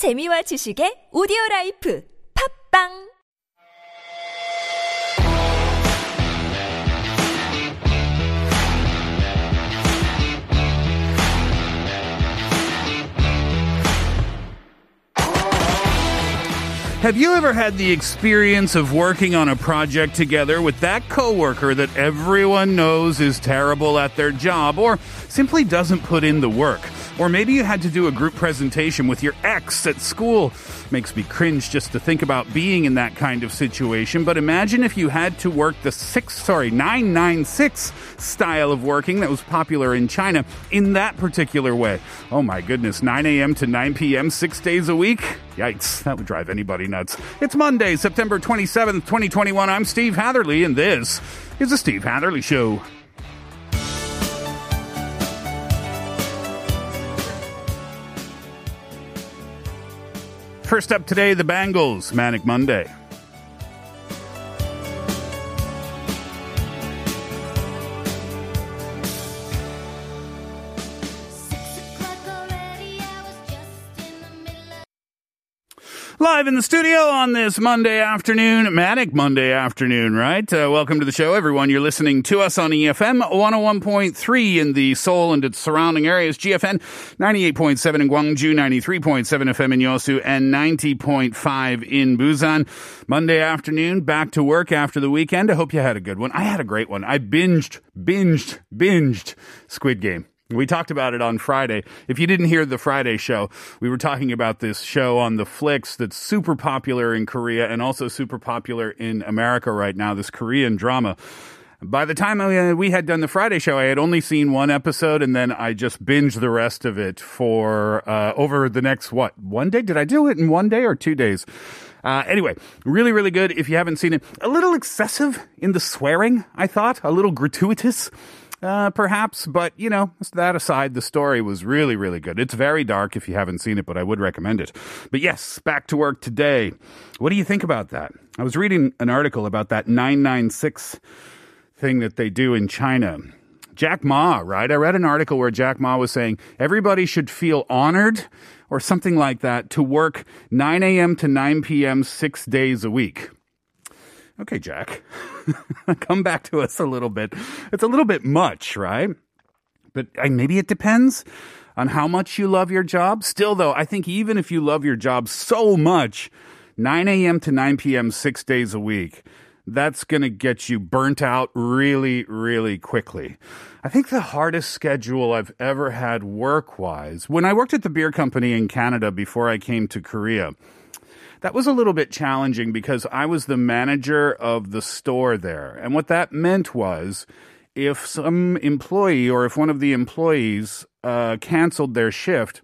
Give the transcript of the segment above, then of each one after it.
재미와 지식의 오디오 라이프 팝빵 Have you ever had the experience of working on a project together with that coworker that everyone knows is terrible at their job or simply doesn't put in the work? Or maybe you had to do a group presentation with your ex at school. Makes me cringe just to think about being in that kind of situation. But imagine if you had to work the six, sorry, 996 style of working that was popular in China in that particular way. Oh my goodness, 9 a.m. to 9 p.m., six days a week? Yikes, that would drive anybody nuts. It's Monday, September 27th, 2021. I'm Steve Hatherley, and this is the Steve Hatherley Show. First up today, the Bangles, Manic Monday. Live in the studio on this Monday afternoon, Manic Monday afternoon, right? Uh, welcome to the show, everyone. You're listening to us on EFM 101.3 in the Seoul and its surrounding areas, GFN 98.7 in Gwangju, 93.7 FM in Yosu, and 90.5 in Busan. Monday afternoon, back to work after the weekend. I hope you had a good one. I had a great one. I binged, binged, binged Squid Game. We talked about it on Friday. If you didn't hear the Friday show, we were talking about this show on the flicks that's super popular in Korea and also super popular in America right now, this Korean drama. By the time we had done the Friday show, I had only seen one episode and then I just binged the rest of it for uh, over the next, what, one day? Did I do it in one day or two days? Uh, anyway, really, really good. If you haven't seen it, a little excessive in the swearing, I thought, a little gratuitous uh, perhaps. But, you know, that aside, the story was really, really good. It's very dark if you haven't seen it, but I would recommend it. But yes, back to work today. What do you think about that? I was reading an article about that 996 thing that they do in China. Jack Ma, right? I read an article where Jack Ma was saying everybody should feel honored or something like that to work 9 a.m. to 9 p.m. six days a week. Okay, Jack, come back to us a little bit. It's a little bit much, right? But uh, maybe it depends on how much you love your job. Still, though, I think even if you love your job so much, 9 a.m. to 9 p.m., six days a week, that's going to get you burnt out really, really quickly. I think the hardest schedule I've ever had work wise, when I worked at the beer company in Canada before I came to Korea, that was a little bit challenging because I was the manager of the store there. And what that meant was if some employee or if one of the employees uh, canceled their shift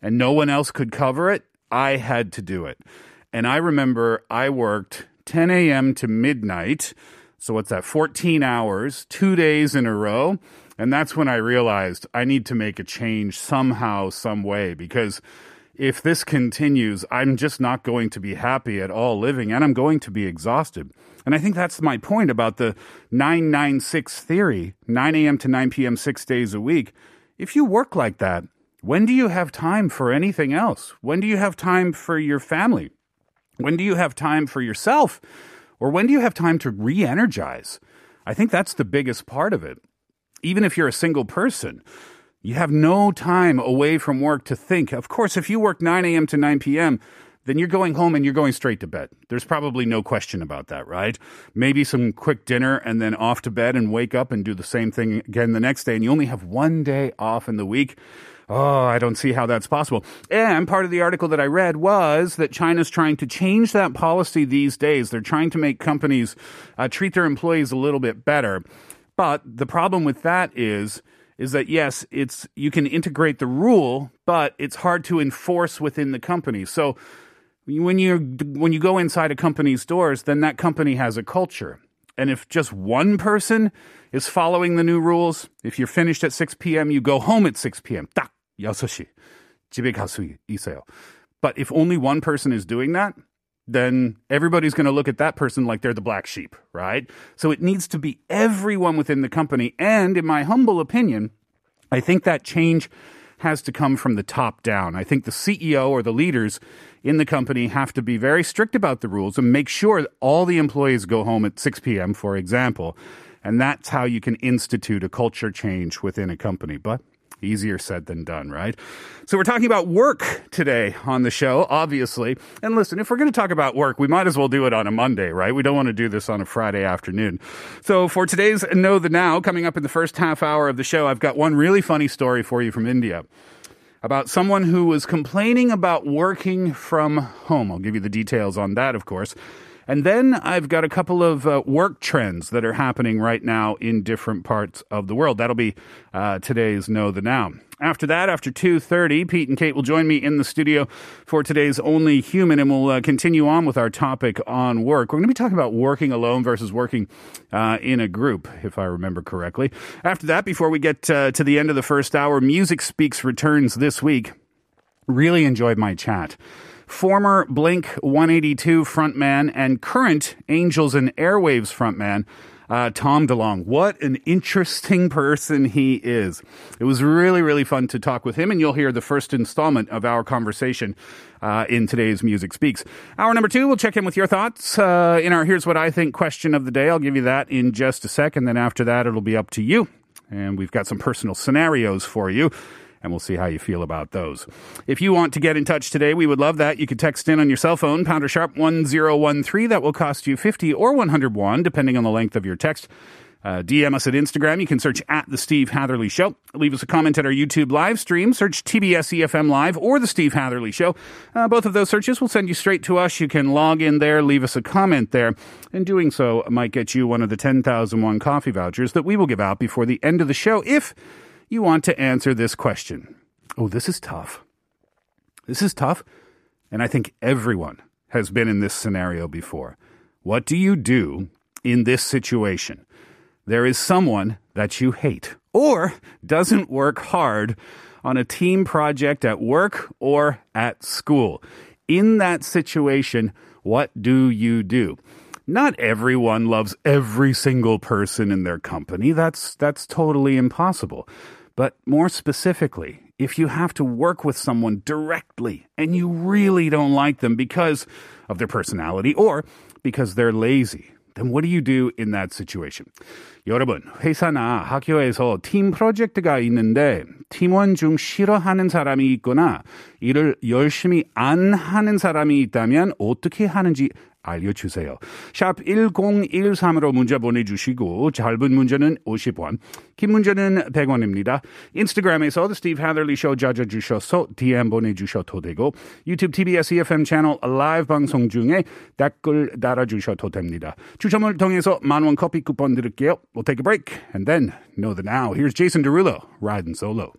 and no one else could cover it, I had to do it. And I remember I worked 10 a.m. to midnight. So what's that? 14 hours, two days in a row. And that's when I realized I need to make a change somehow, some way, because if this continues, I'm just not going to be happy at all living and I'm going to be exhausted. And I think that's my point about the 996 theory 9 a.m. to 9 p.m., six days a week. If you work like that, when do you have time for anything else? When do you have time for your family? When do you have time for yourself? Or when do you have time to re energize? I think that's the biggest part of it. Even if you're a single person, you have no time away from work to think. Of course, if you work 9 a.m. to 9 p.m., then you're going home and you're going straight to bed. There's probably no question about that, right? Maybe some quick dinner and then off to bed and wake up and do the same thing again the next day. And you only have one day off in the week. Oh, I don't see how that's possible. And part of the article that I read was that China's trying to change that policy these days. They're trying to make companies uh, treat their employees a little bit better. But the problem with that is is that yes, it's you can integrate the rule, but it's hard to enforce within the company. So when you when you go inside a company's doors, then that company has a culture. And if just one person is following the new rules, if you're finished at 6 p.m., you go home at 6 p.m. 딱 6시 집에 갈 수 있어요. But if only one person is doing that, then everybody's going to look at that person like they're the black sheep, right? So it needs to be everyone within the company. And in my humble opinion, I think that change has to come from the top down. I think the CEO or the leaders in the company have to be very strict about the rules and make sure that all the employees go home at 6 p.m., for example. And that's how you can institute a culture change within a company. But Easier said than done, right? So we're talking about work today on the show, obviously. And listen, if we're going to talk about work, we might as well do it on a Monday, right? We don't want to do this on a Friday afternoon. So for today's Know the Now, coming up in the first half hour of the show, I've got one really funny story for you from India about someone who was complaining about working from home. I'll give you the details on that, of course. And then I've got a couple of uh, work trends that are happening right now in different parts of the world. That'll be uh, today's Know the Now. After that, after 2.30, Pete and Kate will join me in the studio for today's Only Human, and we'll uh, continue on with our topic on work. We're going to be talking about working alone versus working uh, in a group, if I remember correctly. After that, before we get uh, to the end of the first hour, Music Speaks returns this week. Really enjoyed my chat former Blink 182 frontman and current Angels and Airwaves frontman. Uh, Tom DeLonge. What an interesting person he is. It was really, really fun to talk with him, and you'll hear the first installment of our conversation uh, in today's Music Speaks. Hour number two, we'll check in with your thoughts uh, in our Here's What I Think question of the day. I'll give you that in just a second. Then after that, it'll be up to you. And we've got some personal scenarios for you and we'll see how you feel about those. If you want to get in touch today, we would love that. You can text in on your cell phone, pounder sharp 1013. That will cost you 50 or 101, depending on the length of your text. Uh, DM us at Instagram. You can search at The Steve Hatherley Show. Leave us a comment at our YouTube live stream. Search TBS EFM Live or The Steve Hatherley Show. Uh, both of those searches will send you straight to us. You can log in there, leave us a comment there. And doing so might get you one of the 10,001 coffee vouchers that we will give out before the end of the show if you want to answer this question. Oh, this is tough. This is tough. And I think everyone has been in this scenario before. What do you do in this situation? There is someone that you hate or doesn't work hard on a team project at work or at school. In that situation, what do you do? Not everyone loves every single person in their company. That's that's totally impossible. But more specifically, if you have to work with someone directly and you really don't like them because of their personality or because they're lazy, then what do you do in that situation? 여러분, 회사나 학교에서 팀 프로젝트가 있는데 팀원 중 싫어하는 사람이 있거나 일을 열심히 안 하는 사람이 있다면 어떻게 하는지 알려주세요. 샵 1013으로 문자 보내주시고 짧은 문자는 50원, 긴 문자는 100원입니다. 인스타그램에서 Steve Hatherley Show 찾아주셔서 DM 보내주셔도 되고 유튜브 TBS EFM 채널 라이브 방송 중에 댓글 달아주셔도 됩니다. 추첨을 통해서 만원 커피 쿠폰 드릴게요. We'll take a break and then know the now. Here's Jason Derulo riding solo.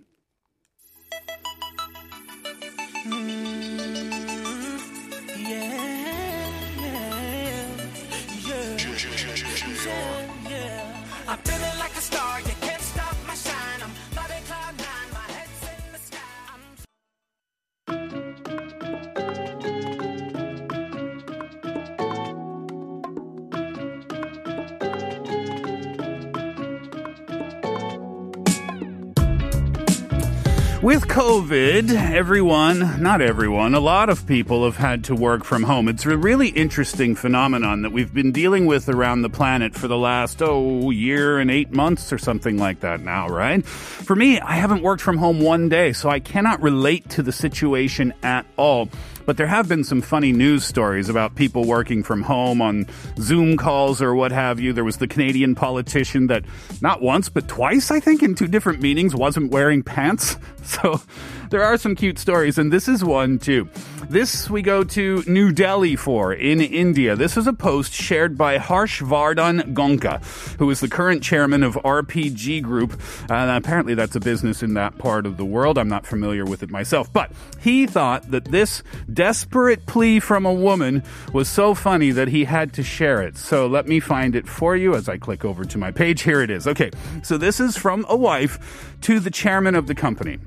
With COVID, everyone, not everyone, a lot of people have had to work from home. It's a really interesting phenomenon that we've been dealing with around the planet for the last, oh, year and eight months or something like that now, right? For me, I haven't worked from home one day, so I cannot relate to the situation at all. But there have been some funny news stories about people working from home on Zoom calls or what have you. There was the Canadian politician that not once, but twice, I think, in two different meetings, wasn't wearing pants. So there are some cute stories, and this is one too. This we go to New Delhi for in India. This is a post shared by Harsh Vardhan Goenka, who is the current chairman of RPG Group. Uh, apparently, that's a business in that part of the world. I'm not familiar with it myself, but he thought that this desperate plea from a woman was so funny that he had to share it. So let me find it for you as I click over to my page. Here it is. Okay, so this is from a wife to the chairman of the company.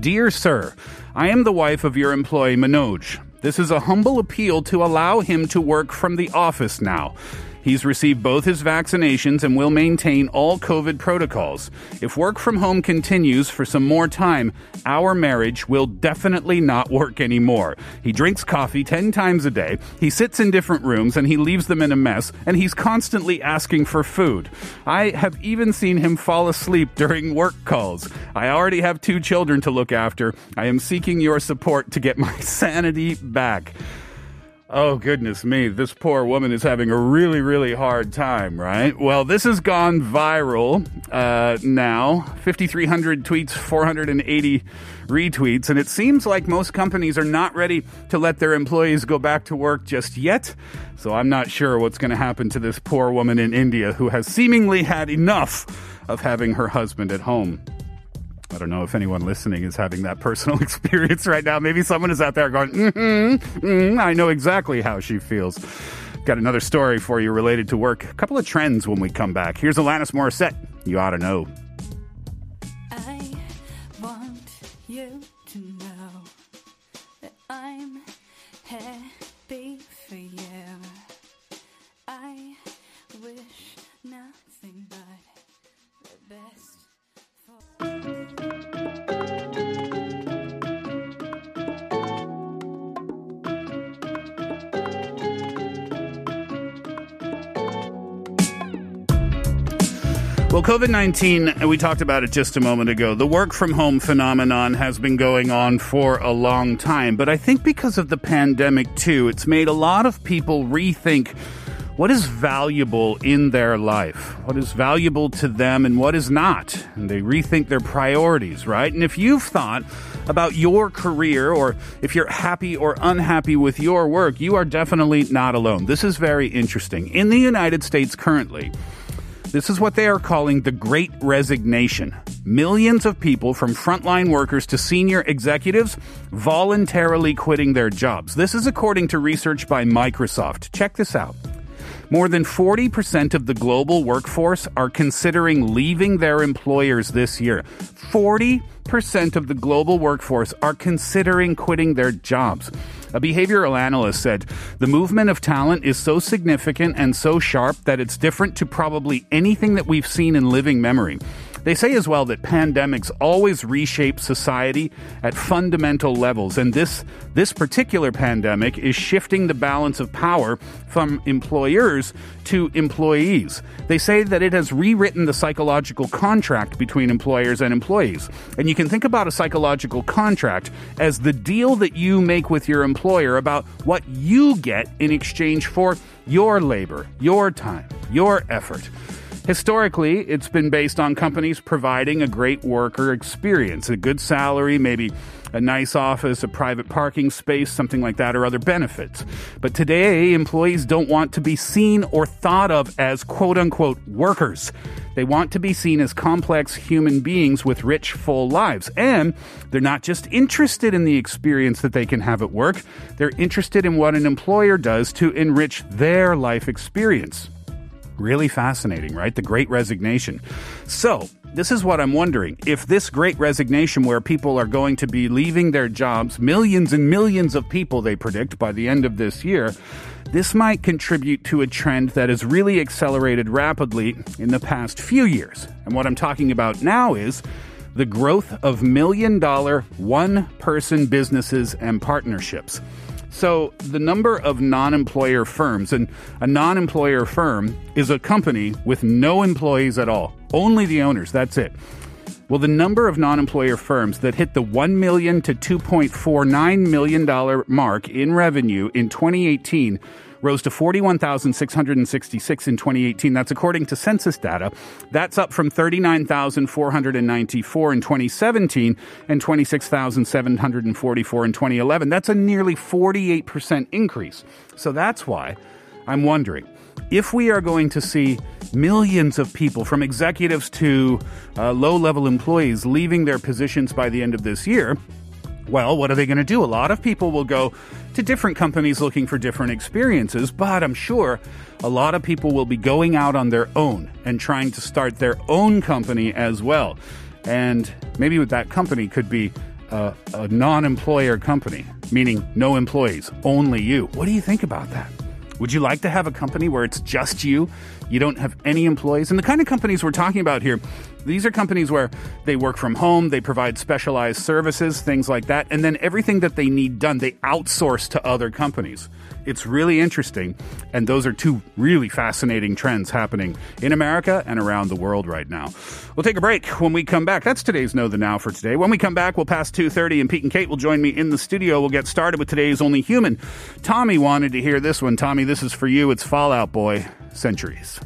Dear Sir, I am the wife of your employee Manoj. This is a humble appeal to allow him to work from the office now. He's received both his vaccinations and will maintain all COVID protocols. If work from home continues for some more time, our marriage will definitely not work anymore. He drinks coffee 10 times a day, he sits in different rooms, and he leaves them in a mess, and he's constantly asking for food. I have even seen him fall asleep during work calls. I already have two children to look after. I am seeking your support to get my sanity back. Oh, goodness me. This poor woman is having a really, really hard time, right? Well, this has gone viral uh, now 5,300 tweets, 480 retweets, and it seems like most companies are not ready to let their employees go back to work just yet. So I'm not sure what's going to happen to this poor woman in India who has seemingly had enough of having her husband at home. I don't know if anyone listening is having that personal experience right now. Maybe someone is out there going, mm-hmm, mm, I know exactly how she feels. Got another story for you related to work. A couple of trends when we come back. Here's Alanis Morissette. You ought to know. Well, COVID 19, we talked about it just a moment ago. The work from home phenomenon has been going on for a long time. But I think because of the pandemic, too, it's made a lot of people rethink what is valuable in their life, what is valuable to them, and what is not. And they rethink their priorities, right? And if you've thought about your career or if you're happy or unhappy with your work, you are definitely not alone. This is very interesting. In the United States currently, this is what they are calling the Great Resignation. Millions of people, from frontline workers to senior executives, voluntarily quitting their jobs. This is according to research by Microsoft. Check this out. More than 40% of the global workforce are considering leaving their employers this year. 40% of the global workforce are considering quitting their jobs. A behavioral analyst said the movement of talent is so significant and so sharp that it's different to probably anything that we've seen in living memory. They say as well that pandemics always reshape society at fundamental levels, and this this particular pandemic is shifting the balance of power from employers to employees. They say that it has rewritten the psychological contract between employers and employees. And you can think about a psychological contract as the deal that you make with your employer about what you get in exchange for your labor, your time, your effort. Historically, it's been based on companies providing a great worker experience, a good salary, maybe a nice office, a private parking space, something like that, or other benefits. But today, employees don't want to be seen or thought of as quote unquote workers. They want to be seen as complex human beings with rich, full lives. And they're not just interested in the experience that they can have at work, they're interested in what an employer does to enrich their life experience. Really fascinating, right? The great resignation. So, this is what I'm wondering. If this great resignation, where people are going to be leaving their jobs, millions and millions of people, they predict, by the end of this year, this might contribute to a trend that has really accelerated rapidly in the past few years. And what I'm talking about now is the growth of million dollar one person businesses and partnerships. So, the number of non employer firms, and a non employer firm is a company with no employees at all, only the owners, that's it. Well, the number of non employer firms that hit the 1 million to $2.49 million mark in revenue in 2018 rose to 41,666 in 2018. That's according to census data. That's up from 39,494 in 2017 and 26,744 in 2011. That's a nearly 48% increase. So that's why I'm wondering if we are going to see millions of people, from executives to uh, low level employees, leaving their positions by the end of this year, well, what are they going to do? A lot of people will go to different companies looking for different experiences, but I'm sure a lot of people will be going out on their own and trying to start their own company as well. And maybe with that company could be a, a non employer company, meaning no employees, only you. What do you think about that? Would you like to have a company where it's just you? You don't have any employees? And the kind of companies we're talking about here, these are companies where they work from home, they provide specialized services, things like that, and then everything that they need done, they outsource to other companies. It's really interesting, and those are two really fascinating trends happening in America and around the world right now. We'll take a break when we come back. That's today's Know the Now for today. When we come back, we'll pass 2.30 and Pete and Kate will join me in the studio. We'll get started with today's Only Human. Tommy wanted to hear this one. Tommy, this is for you. It's Fall Out Boy, Centuries.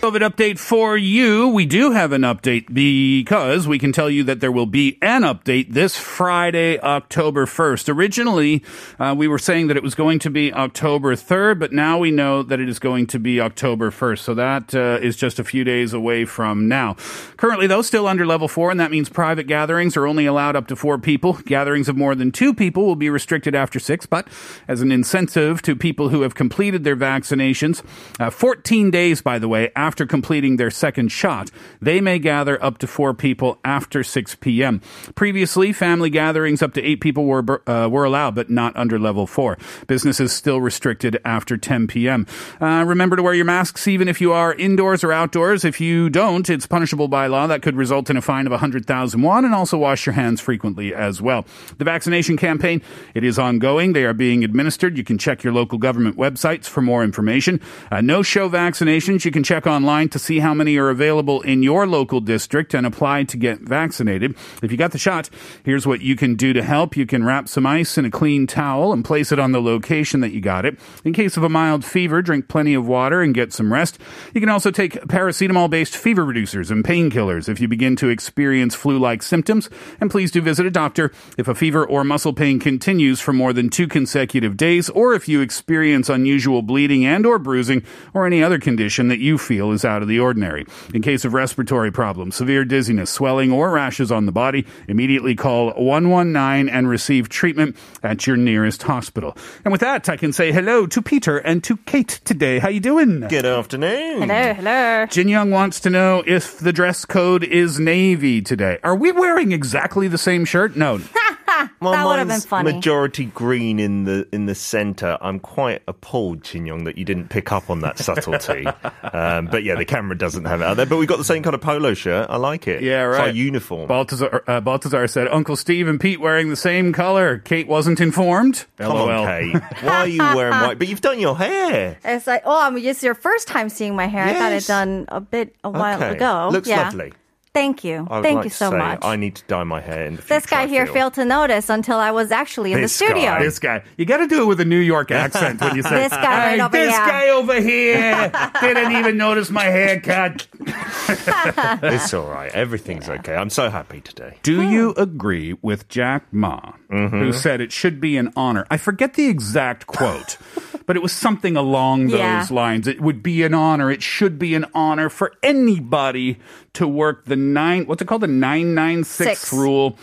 COVID update for you. We do have an update because we can tell you that there will be an update this Friday, October 1st. Originally, uh, we were saying that it was going to be October 3rd, but now we know that it is going to be October 1st. So that uh, is just a few days away from now. Currently, though, still under level 4, and that means private gatherings are only allowed up to four people. Gatherings of more than two people will be restricted after six, but as an incentive to people who have completed their vaccinations, uh, 14 days, by the way, after completing their second shot, they may gather up to four people after 6 p.m. Previously, family gatherings up to eight people were uh, were allowed, but not under level four. Businesses still restricted after 10 p.m. Uh, remember to wear your masks even if you are indoors or outdoors. If you don't, it's punishable by law. That could result in a fine of 100,000 won, and also wash your hands frequently as well. The vaccination campaign it is ongoing. They are being administered. You can check your local government websites for more information. Uh, no show vaccinations. You can check online to see how many are available in your local district and apply to get vaccinated. If you got the shot, here's what you can do to help. You can wrap some ice in a clean towel and place it on the location that you got it. In case of a mild fever, drink plenty of water and get some rest. You can also take paracetamol based fever reducers and painkillers if you begin to experience flu like symptoms. And please do visit a doctor if a fever or muscle pain continues for more than two consecutive days or if you experience unusual bleeding and or bruising or any other condition that you feel is out of the ordinary. In case of respiratory problems, severe dizziness, swelling, or rashes on the body, immediately call 119 and receive treatment at your nearest hospital. And with that, I can say hello to Peter and to Kate today. How you doing? Good afternoon. Hello, hello. Jin Young wants to know if the dress code is navy today. Are we wearing exactly the same shirt? No. Well, That would've been funny. Majority green in the in the centre. I'm quite appalled, Chin Yong, that you didn't pick up on that subtlety. um, but yeah, the camera doesn't have it out there. But we got the same kind of polo shirt. I like it. Yeah, It's our right. uniform. Baltazar, uh, Baltazar said, Uncle Steve and Pete wearing the same color. Kate wasn't informed. Come LOL. on, Kate. Why are you wearing white? But you've done your hair. It's like, oh, I mean, it's your first time seeing my hair. I got it Yes. done a bit a while okay. ago. Looks yeah. lovely. Thank you. Thank like you so say much. I need to dye my hair in the this guy here failed to notice until I was actually in This the studio. guy. This guy. You got to do it with a New York accent when you say, This guy right hey, over this here." guy over here didn't even notice my haircut. It's all right. Everything's okay. I'm so happy today. Do you agree with Jack Ma, Mm-hmm. who said it should be an honor? I forget the exact quote, but it was something along those Yeah. lines. It would be an honor. It should be an honor for anybody to work the nine, what's it called? The 996 Six. rule.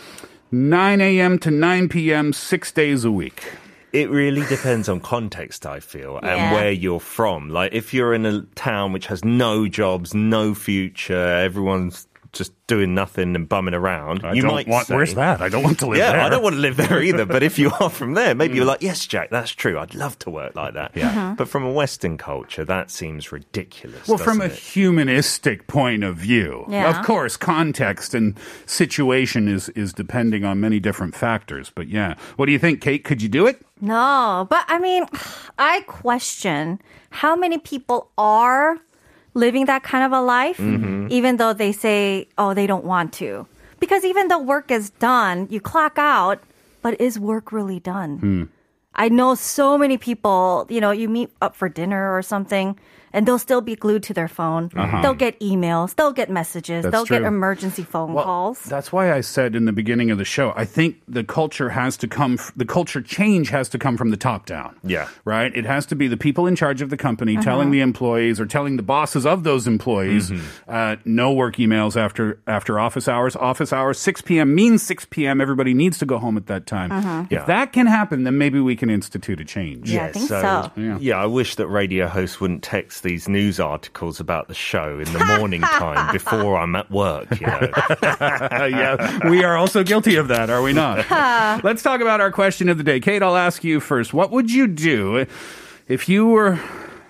9 a.m. to 9 p.m., six days a week. It really depends on context, I feel, Yeah. and where you're from. Like, if you're in a town which has no jobs, no future, everyone's just doing nothing and bumming around, I you don't might want, say, where's that? I don't want to live yeah, there. I don't want to live there either. But if you are from there, maybe you're like, yes, Jack, that's true. I'd love to work like that. Yeah. Uh-huh. But from a Western culture, that seems ridiculous. Well, from a it? humanistic point of view, Yeah. of course, context and situation is is depending on many different factors. But yeah, what do you think, Kate? Could you do it? No, but I mean, I question how many people are living that kind of a life, Mm-hmm. even though they say, oh, they don't want to. Because even though work is done, you clock out, but is work really done? Hmm. I know so many people, you know, you meet up for dinner or something, and they'll still be glued to their phone. They'll get emails, they'll get messages, Uh-huh. That's they'll get emergency phone Well, calls. That's why I said in the beginning of the show, I think the culture has to come, f- the culture change has to come from the top down. Yeah. Right? It has to be the people in charge of the company Uh-huh. telling the employees or telling the bosses of those employees, Mm-hmm. uh, no work emails after, after office hours. Office hours, 6 p.m. means 6 p.m. Everybody needs to go home at that time. Uh-huh. If Yeah. that can happen, then maybe we can can institute a change. Yeah, I think so. Yeah. I wish that radio hosts wouldn't text these news articles about the show in the morning time before I'm at work. You know, yeah, we are also guilty of that, are we not? Let's talk about our question of the day. Kate, I'll ask you first. What would you do if you were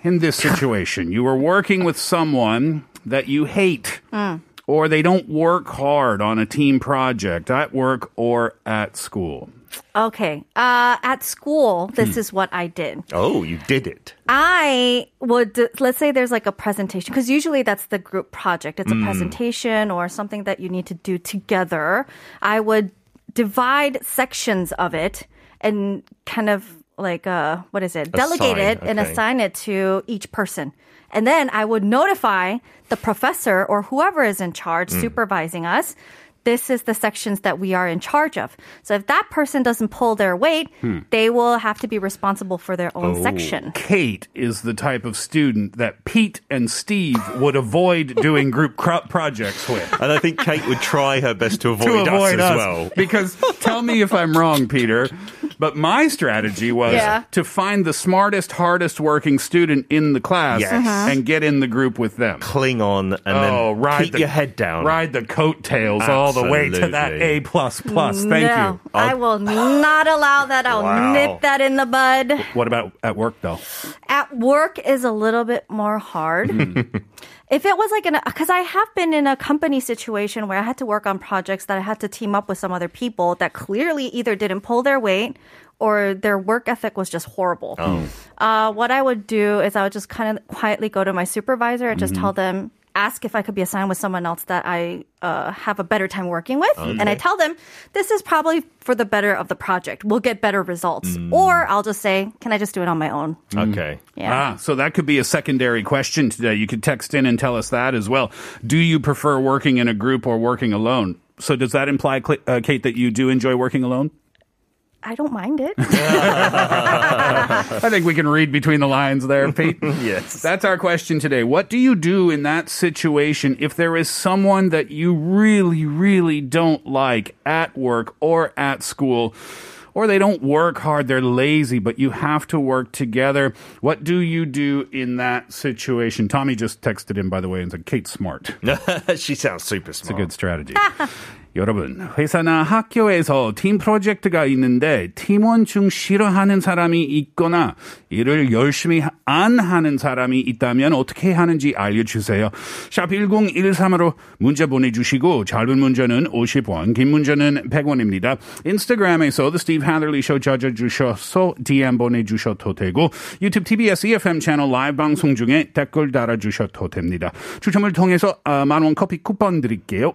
in this situation? You were working with someone that you hate. Hmm. Or they don't work hard on a team project at work or at school. Okay. Uh, at school, this is what I did. oh, you did it. I would, let's say there's like a presentation, because usually that's the group project. It's a presentation or something that you need to do together. I would divide sections of it and kind of like, uh, what is it? Delegate it and okay. assign it to each person. And then I would notify the professor or whoever is in charge supervising us. This is the sections that we are in charge of. So if that person doesn't pull their weight, hmm. they will have to be responsible for their own section. Oh, Kate is the type of student that Pete and Steve would avoid doing group cro- projects with. And I think Kate would try her best to avoid, to avoid us, us. as well. Because tell me if I'm wrong, Peter, but my strategy was Yeah. to find the smartest, hardest working student in the class Yes. Uh-huh. and get in the group with them. Cling on and oh, then ride keep the, your head down. Ride the coattails all the way to that A plus plus. Thank no, you. I will not allow that. I'll Wow. nip that in the bud. What about at work though? At work is a little bit more hard. If it was like an, because I have been in a company situation where I had to work on projects that I had to team up with some other people that clearly either didn't pull their weight or their work ethic was just horrible. Uh, what I would do is I would just kind of quietly go to my supervisor and just tell them, ask if I could be assigned with someone else that I uh, have a better time working with. And I tell them, this is probably for the better of the project. We'll get better results. Or I'll just say, can I just do it on my own? Okay. Yeah. Ah, so that could be a secondary question today. You could text in and tell us that as well. Do you prefer working in a group or working alone? So does that imply, uh, Kate, that you do enjoy working alone? I don't mind it. I think we can read between the lines there, Pete. Yes. That's our question today. What do you do in that situation if there is someone that you really, really don't like at work or at school? Or they don't work hard, they're lazy, but you have to work together. What do you do in that situation? Tommy just texted in, by the way, and said, Kate's smart. she sounds super smart. It's a good strategy. 여러분, 회사나 학교에서 팀 프로젝트가 있는데 팀원 중 싫어하는 사람이 있거나 일을 열심히 안 하는 사람이 있다면 어떻게 하는지 알려주세요. 샵 1013으로 문자 보내주시고 짧은 문자는 50원, 긴 문자는 100원입니다. 인스타그램에서 The Steve Hatherley Show 찾아주셔서 DM 보내주셔도 되고 유튜브 TBS EFM 채널 라이브 방송 중에 댓글 달아주셔도 됩니다. 추첨을 통해서 아, 만원 커피 쿠폰 드릴게요.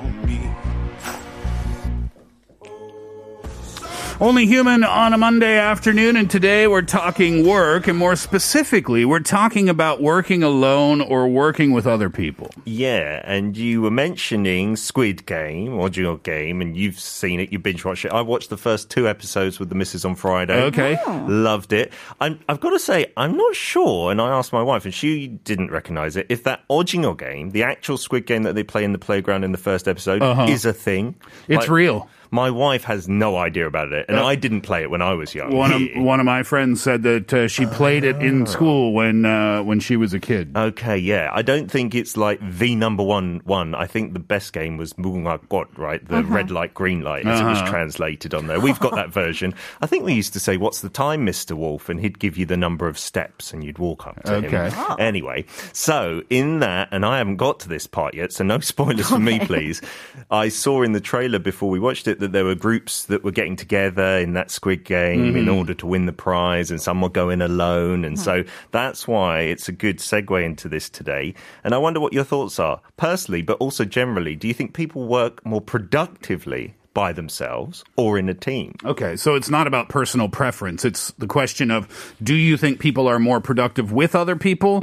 Only human on a Monday afternoon, and today we're talking work, and more specifically, we're talking about working alone or working with other people. Yeah, and you were mentioning Squid Game or Dual Game, and you've seen it, you binge watched it. I watched the first two episodes with the missus on Friday. Okay. Loved it. I'm, I've got to say, I'm not sure, and I asked my wife, and she didn't recognize it, if that Ojingo game, the actual Squid Game that they play in the playground in the first episode, is a thing. Uh-huh. It's Like, real. My wife has no idea about it, and I didn't play it when I was young. One of one of my friends said that uh, she played it in school when uh, when she was a kid. Okay, yeah. I don't think it's like the number one one. I think the best game was Munga Got, right? The red light, green light, as it was translated on there. We've got that version. I think we used to say, What's the time, Mr. Wolf? And he'd give you the number of steps and you'd walk up to Okay. him. Anyway, so in that, and I haven't got to this part yet, so no spoilers for me, please. I saw in the trailer before we watched it that there were groups that were getting together in that Squid Game in mm-hmm. order to win the prize, and some were going alone. And so that's why it's a good segue into this today. And I wonder what your thoughts are, personally, but also generally. Do you think people work more productively by themselves or in a team. Okay, so it's not about personal preference. It's the question of do you think people are more productive with other people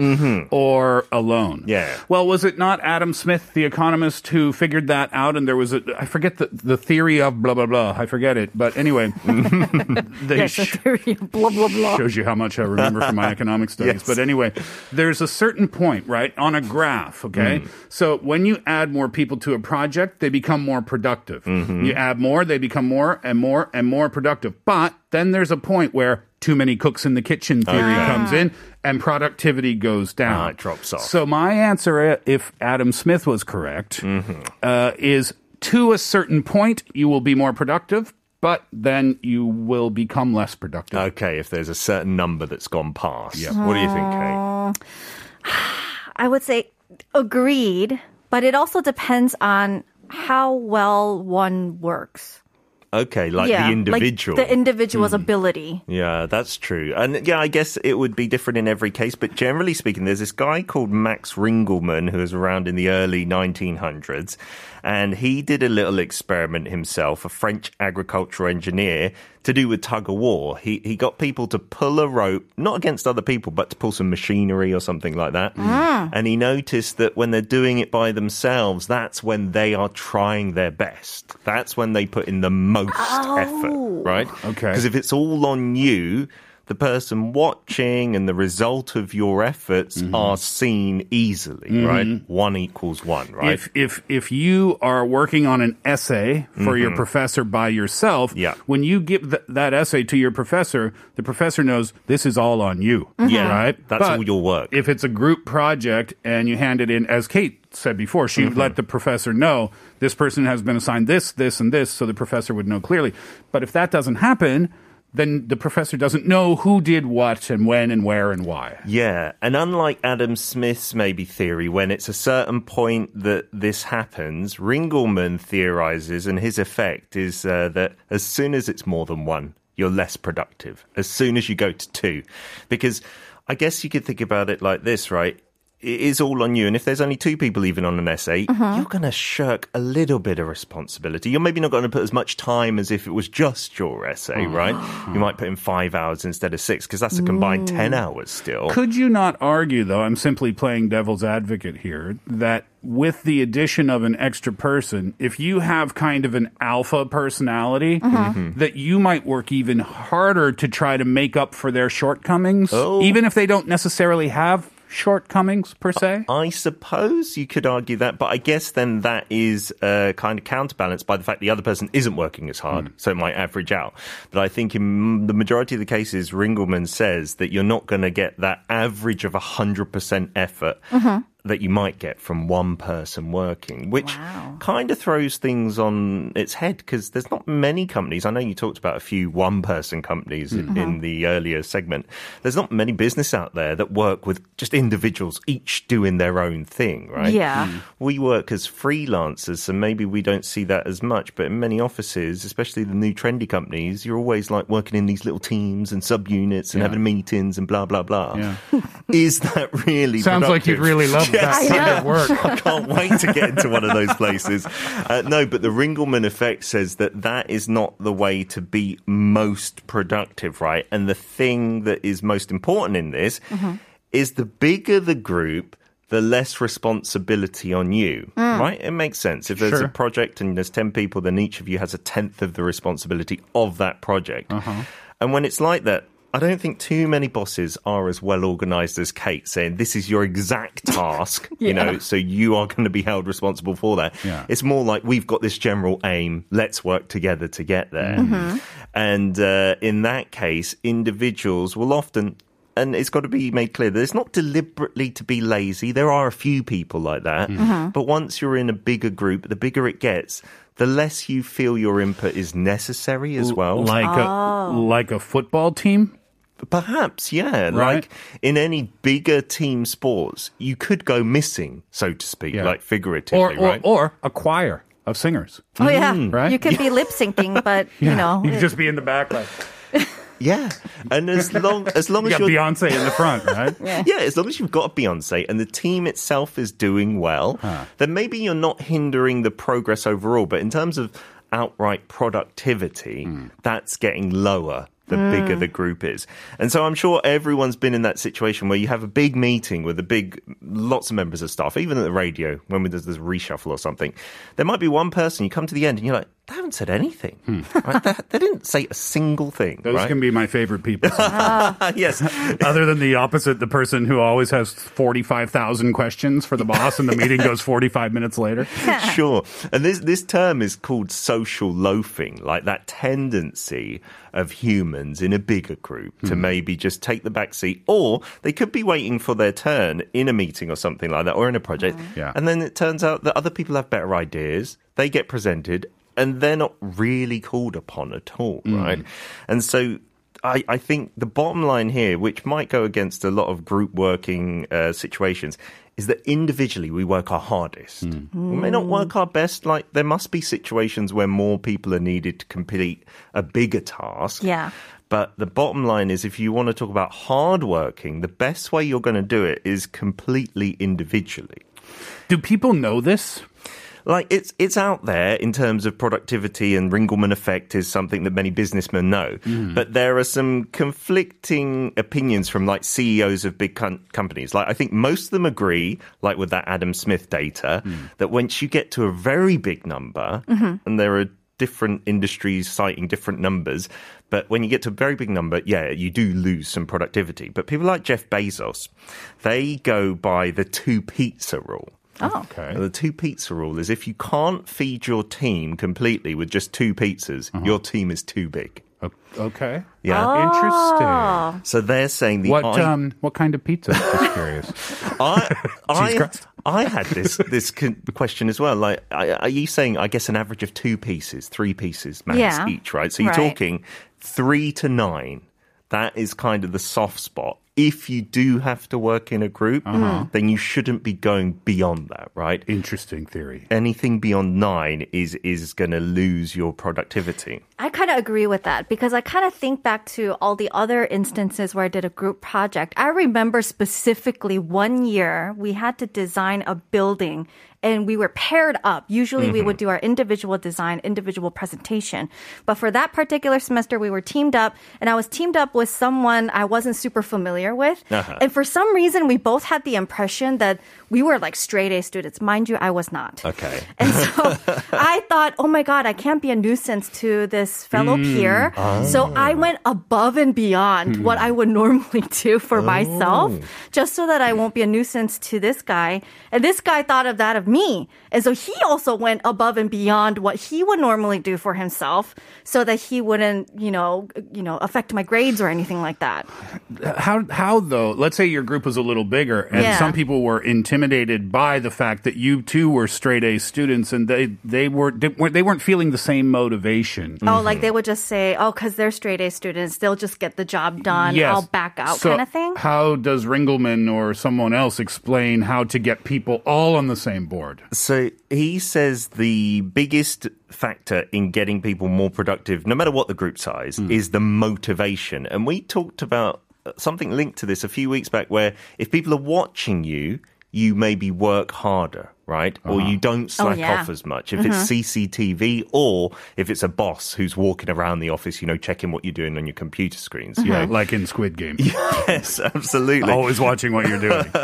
or alone? Mm-hmm. Yeah. Well, was it not Adam Smith, the economist, who figured that out? And there was a, I forget the, the theory of blah, blah, blah. I forget it. But anyway, they Yes, the theory of blah blah blah. shows you how much I remember from my economic studies. Yes. But anyway, there's a certain point, right, on a graph, okay? So when you add more people to a project, they become more productive. You add more, they become more and more and more productive. But then there's a point where too many cooks in the kitchen theory comes in and productivity goes down. Ah, it drops off. So my answer, uh, if Adam Smith was correct, uh, is to a certain point, you will be more productive. But then you will become less productive. Okay, if there's a certain number that's gone past. What do you think, Kate? I would say agreed, but it also depends on how well one works. Okay, like yeah, the individual. Hmm. like the individual's ability. Yeah, that's true. And yeah, I guess it would be different in every case, but generally speaking, there's this guy called Max Ringelmann who was around in the early 1900s, and he did a little experiment himself, a French agricultural engineer, to do with tug of war. He, he got people to pull a rope, not against other people, but to pull some machinery or something like that. Mm. Ah. And he noticed that when they're doing it by themselves, that's when they are trying their best. That's when they put in the most oh. effort, right? Okay. Because if it's all on you, the person watching and the result of your efforts Mm-hmm. are seen easily, right? One equals one, right? If if if you are working on an essay for your professor by yourself, Mm-hmm. Yeah. when you give th- that essay to your professor, the professor knows this is all on you. Yeah, right. that's all your work. If it's a group project and you hand it in, as Kate said before, she Mm-hmm. let the professor know this person has been assigned this, this, and this, so the professor would know clearly. But if that doesn't happen, then the professor doesn't know who did what and when and where and why. Yeah, and unlike Adam Smith's maybe theory, when it's a certain point that this happens, Ringelmann theorizes, and his effect is uh, that as soon as it's more than one, you're less productive. As soon as you go to two, because I guess you could think about it like this, right? It is all on you, and if there's only two people even on an essay, mm-hmm. you're going to shirk a little bit of responsibility. You're maybe not going to put as much time as if it was just your essay, mm. right? You might put in five hours instead of six, because that's a combined mm. ten hours still. Could you not argue, though, I'm simply playing devil's advocate here, that with the addition of an extra person, if you have kind of an alpha personality, mm-hmm. Mm-hmm. that you might work even harder to try to make up for their shortcomings, Oh. even if they don't necessarily have shortcomings per se? I suppose you could argue that, but I guess then that is uh, kind of counterbalanced by the fact the other person isn't working as hard, so it might average out. But I think in the majority of the cases, Ringelmann says that you're not going to get that average of 100% effort. That you might get from one person working, which kind of throws things on its head because there's not many companies. I know you talked about a few one person companies in, mm-hmm. in the earlier segment. There's not many business out there that work with just individuals, each doing their own thing, right? Yeah. Hmm. We work as freelancers, so maybe we don't see that as much. But in many offices, especially the new trendy companies, you're always like working in these little teams and subunits and Yeah. having meetings and blah, blah, blah. Yeah. Is that really Sounds like you'd really love that Yes. of work. I can't wait to get into one of those places. Uh, no, but the Ringelmann effect says that that is not the way to be most productive, right? And the thing that is most important in this is the bigger the group, the less responsibility on you, right? It makes sense. If there's Sure. a project and there's 10 people, then each of you has a tenth of the responsibility of that project. And when it's like that, I don't think too many bosses are as well organized as Kate saying this is your exact task, you know, so you are going to be held responsible for that. Yeah. It's more like we've got this general aim, let's work together to get there. And uh, in that case, individuals will often and it's got to be made clear that it's not deliberately to be lazy. There are a few people like that. But once you're in a bigger group, the bigger it gets, the less you feel your input is necessary as well. Like a oh. like a football team. Perhaps, yeah. Right. Like in any bigger team sports, you could go missing, so to speak, Yeah. like figuratively, Or, or, right? or a choir of singers. Oh yeah, hmm. right? You could be lip syncing, but you know, you could just be in the back like yeah. And as long as long you as got you're Beyonce in the front, right? Yeah, yeah. as long as you've got a Beyonce and the team itself is doing well, then maybe you're not hindering the progress overall. But in terms of outright productivity, hmm. that's getting lower the hmm. bigger the group is. And so I'm sure everyone's been in that situation where you have a big meeting with a big, lots of members of staff, even at the radio, when there's this reshuffle or something. There might be one person, you come to the end and you're like, they haven't said anything. Hmm. Right? They, they didn't say a single thing. Those right? can be my favorite people. yes. Other than the opposite, the person who always has 45,000 questions for the boss and the meeting goes 45 minutes later. sure. And this this term is called social loafing, like that tendency of humans in a bigger group to hmm. maybe just take the back seat, or they could be waiting for their turn in a meeting or something like that, or in a project. Yeah. And then it turns out that other people have better ideas. They get presented, and they're not really called upon at all, right? And so I, I think the bottom line here, which might go against a lot of group working uh, situations, is that individually we work our hardest. We may not work our best. Like there must be situations where more people are needed to complete a bigger task. Yeah. But the bottom line is, if you want to talk about hard working, the best way you're going to do it is completely individually Do people know this? Like it's it's out there in terms of productivity and Ringelmann effect is something that many businessmen know. Mm. But there are some conflicting opinions from like CEOs of big com- companies. Like I think most of them agree, like with that Adam Smith data, mm. that once you get to a very big number, mm-hmm. and there are different industries citing different numbers. But when you get to a very big number, yeah, you do lose some productivity. But people like Jeff Bezos, they go by the two pizza rule. Oh. Okay. The two pizza rule is if you can't feed your team completely with just two pizzas, your team is too big. Okay. Yeah. Interesting. So they're saying the What I, um what kind of pizza? Just curious. I, I. I had this this con- question as well. Like, are you saying? I guess an average of two pieces, three pieces max Yeah. each, right? So you're Right. talking three to nine. That is kind of the soft spot. If you do have to work in a group, uh-huh. mm-hmm. then you shouldn't be going beyond that, right? Interesting theory. anything beyond nine is is going to lose your productivity. I kind of agree with that because I kind of think back to all the other instances where I did a group project. I remember specifically one year we had to design a building and we were paired up. Usually we would mm-hmm. do our individual design, individual presentation. But for that particular semester, we were teamed up and I was teamed up with someone I wasn't super familiar with. Uh-huh. And for some reason, we both had the impression that we were like straight A students. Mind you, I was not. Okay. And so I thought, oh my God, I can't be a nuisance to this fellow hmm. peer. Ah. So I went above and beyond hmm. what I would normally do for myself, oh. just so that I won't be a nuisance to this guy. And this guy thought of that of me. And so he also went above and beyond what he would normally do for himself so that he wouldn't, you know, you know, affect my grades or anything like that. How how though? Let's say your group was a little bigger, and Yeah. some people were intimidated by the fact that you too were straight A students, and they they were they weren't, they weren't feeling the same motivation. Oh, like they would just say, oh, because they're straight A students, they'll just get the job done. Yes. I'll back out, So kind of thing. How does Ringelmann or someone else explain how to get people all on the same board? So he says the biggest factor in getting people more productive, no matter what the group size, hmm. is the motivation. And we talked about something linked to this a few weeks back where if people are watching you, you maybe work harder, right? Or uh-huh. you don't oh, slack yeah. off as much. If it's mm-hmm. CCTV or if it's a boss who's walking around the office, you know, checking what you're doing on your computer screens. You know, mm-hmm. Like in Squid Game, yes, absolutely. always watching what you're doing.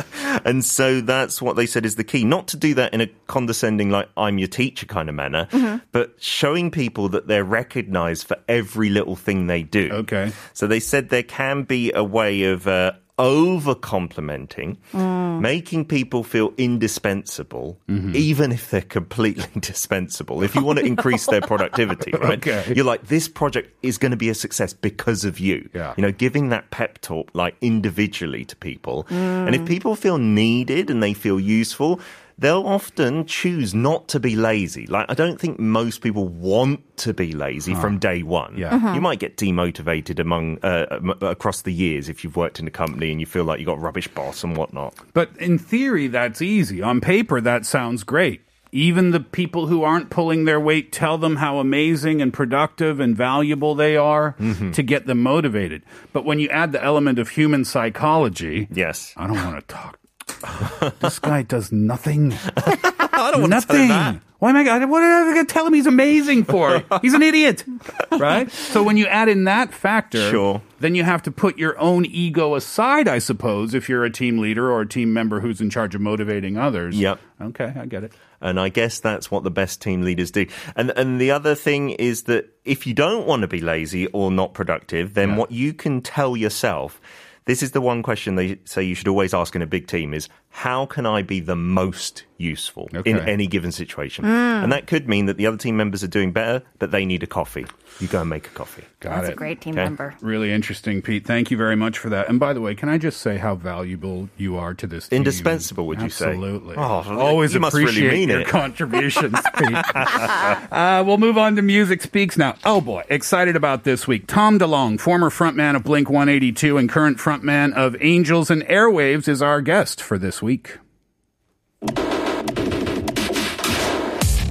And so that's what they said is the key. Not to do that in a condescending, like, I'm your teacher kind of manner, mm-hmm. but showing people that they're recognized for every little thing they do. Okay. So they said there can be a way of uh, over complimenting, Mm. making people feel indispensable, Mm-hmm. even if they're completely dispensable. If you want to increase their productivity, right? Okay. You're like, this project is going to be a success because of you. Yeah. You know, giving that pep talk like individually to people. And Mm. if people feel needed and they feel useful, they'll often choose not to be lazy. Like, I don't think most people want to be lazy from day one. Yeah. Mhm. You might get demotivated among uh, um, across the years if you've worked in a company and you feel like you got a rubbish boss and whatnot. But in theory, that's easy. On paper, that sounds great. Even the people who aren't pulling their weight tell them how amazing and productive and valuable they are to get them motivated. But when you add the element of human psychology, Yes. I don't want to talk. This guy does nothing. I don't nothing. Why am I? What am I going to tell him he's amazing for? he's an idiot, right? So when you add in that factor, Sure. then you have to put your own ego aside, I suppose, if you're a team leader or a team member who's in charge of motivating others. Yep. Okay, I get it. And I guess that's what the best team leaders do. And and the other thing is that if you don't want to be lazy or not productive, then what you can tell yourself, this is the one question they say you should always ask in a big team is how can I be the most useful in any given situation? And that could mean that the other team members are doing better, but they need a coffee. You go and make a coffee. Got That's it. a great team Okay. member. Really interesting, Pete. Thank you very much for that. And by the way, can I just say how valuable you are to this team? Indispensable, would you say? Absolutely. Oh, Always you must really appreciate mean your it. contributions, Pete. uh, we'll move on to Music Speaks now. Oh boy, excited about this week. Tom DeLonge, former frontman of Blink 182 and current frontman of Angels and Airwaves, is our guest for this week.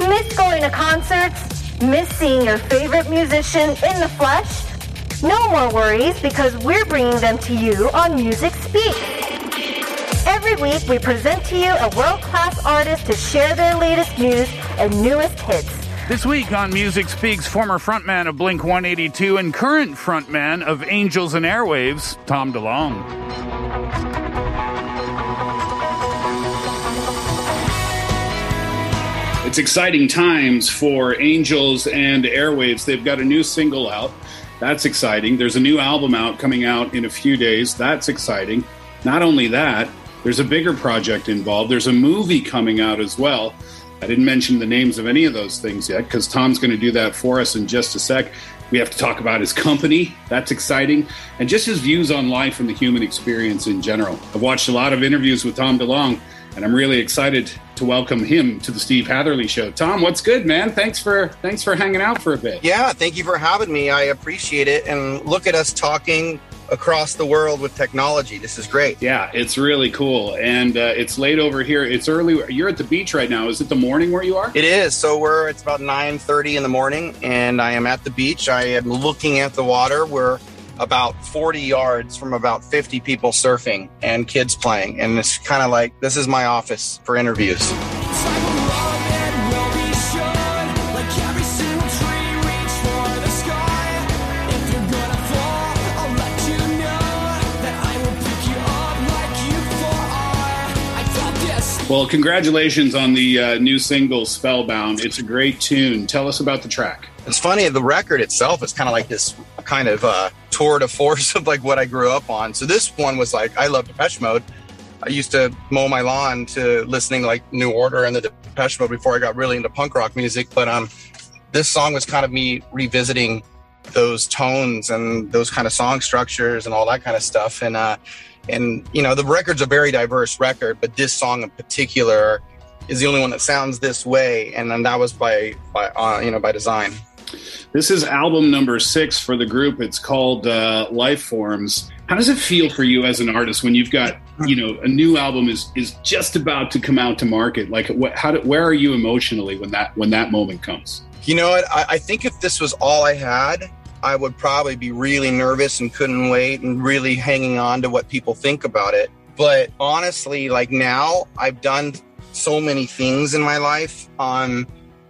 Miss going to concerts? Miss seeing your favorite musician in the flesh? No more worries because we're bringing them to you on Music Speak. Every week we present to you a world-class artist to share their latest news and newest hits. This week on Music Speaks, former frontman of Blink 182 and current frontman of Angels and Airwaves, Tom DeLonge. It's exciting times for Angels and Airwaves. They've got a new single out. That's exciting. There's a new album out coming out in a few days. That's exciting. Not only that, there's a bigger project involved. There's a movie coming out as well. I didn't mention the names of any of those things yet because Tom's going to do that for us in just a sec. We have to talk about his company. That's exciting. And just his views on life and the human experience in general. I've watched a lot of interviews with Tom DeLonge, and I'm really excited to welcome him to the Steve Hatherley Show. Tom, what's good, man? Thanks for thanks for hanging out for a bit. Yeah, thank you for having me. I appreciate it. And look at us talking across the world with technology. This is great. Yeah, it's really cool, and uh, it's late over here. It's early. You're at the beach right now. Is it the morning where you are? It is. So we're it's about 9:30 in the morning and I am at the beach. I am looking at the water. We're about 40 yards from about 50 people surfing and kids playing. And it's kind of like this is my office for interviews. Well, congratulations on the uh, new single "Spellbound." It's a great tune. Tell us about the track. It's funny, the record itself is kind of like this kind of uh, tour de force of like what I grew up on. So this one was like, I love Depeche Mode. I used to mow my lawn to listening like New Order and the Depeche Mode before I got really into punk rock music. But um, this song was kind of me revisiting those tones and those kind of song structures and all that kind of stuff. And uh, and you know, the record's a very diverse record, but this song in particular is the only one that sounds this way, and then that was by by uh, you know by design. This is album number six for the group. It's called uh, Life Forms. How does it feel for you as an artist when you've got, you know, a new album is is just about to come out to market? Like, what, how do, where are you emotionally when that when that moment comes? You know what? I, I think if this was all I had, I would probably be really nervous and couldn't wait and really hanging on to what people think about it. But honestly, like now, I've done so many things in my life um,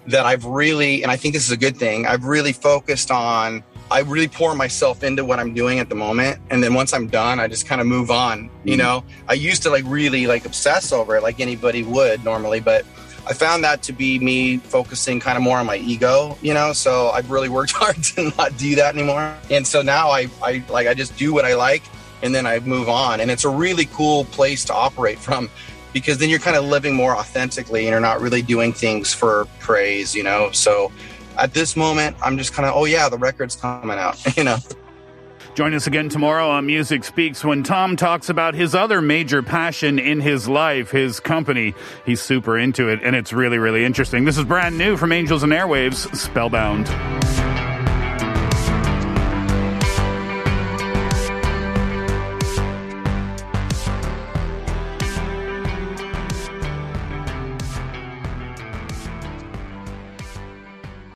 that I've really, and I think this is a good thing, I've really focused on. I really pour myself into what I'm doing at the moment, and then once I'm done, I just kind of move on. You Mhm. know, I used to like really like obsess over it, like anybody would normally, but I found that to be me focusing kind of more on my ego, you know. So I've really worked hard to not do that anymore. And so now I, I like I just do what I like and then I move on. And it's a really cool place to operate from because then you're kind of living more authentically and you're not really doing things for praise, you know. So at this moment, I'm just kind of, oh yeah, the record's coming out, you know. Join us again tomorrow on Music Speaks when Tom talks about his other major passion in his life, his company. He's super into it, and it's really, really interesting. This is brand new from Angels and Airwaves, Spellbound.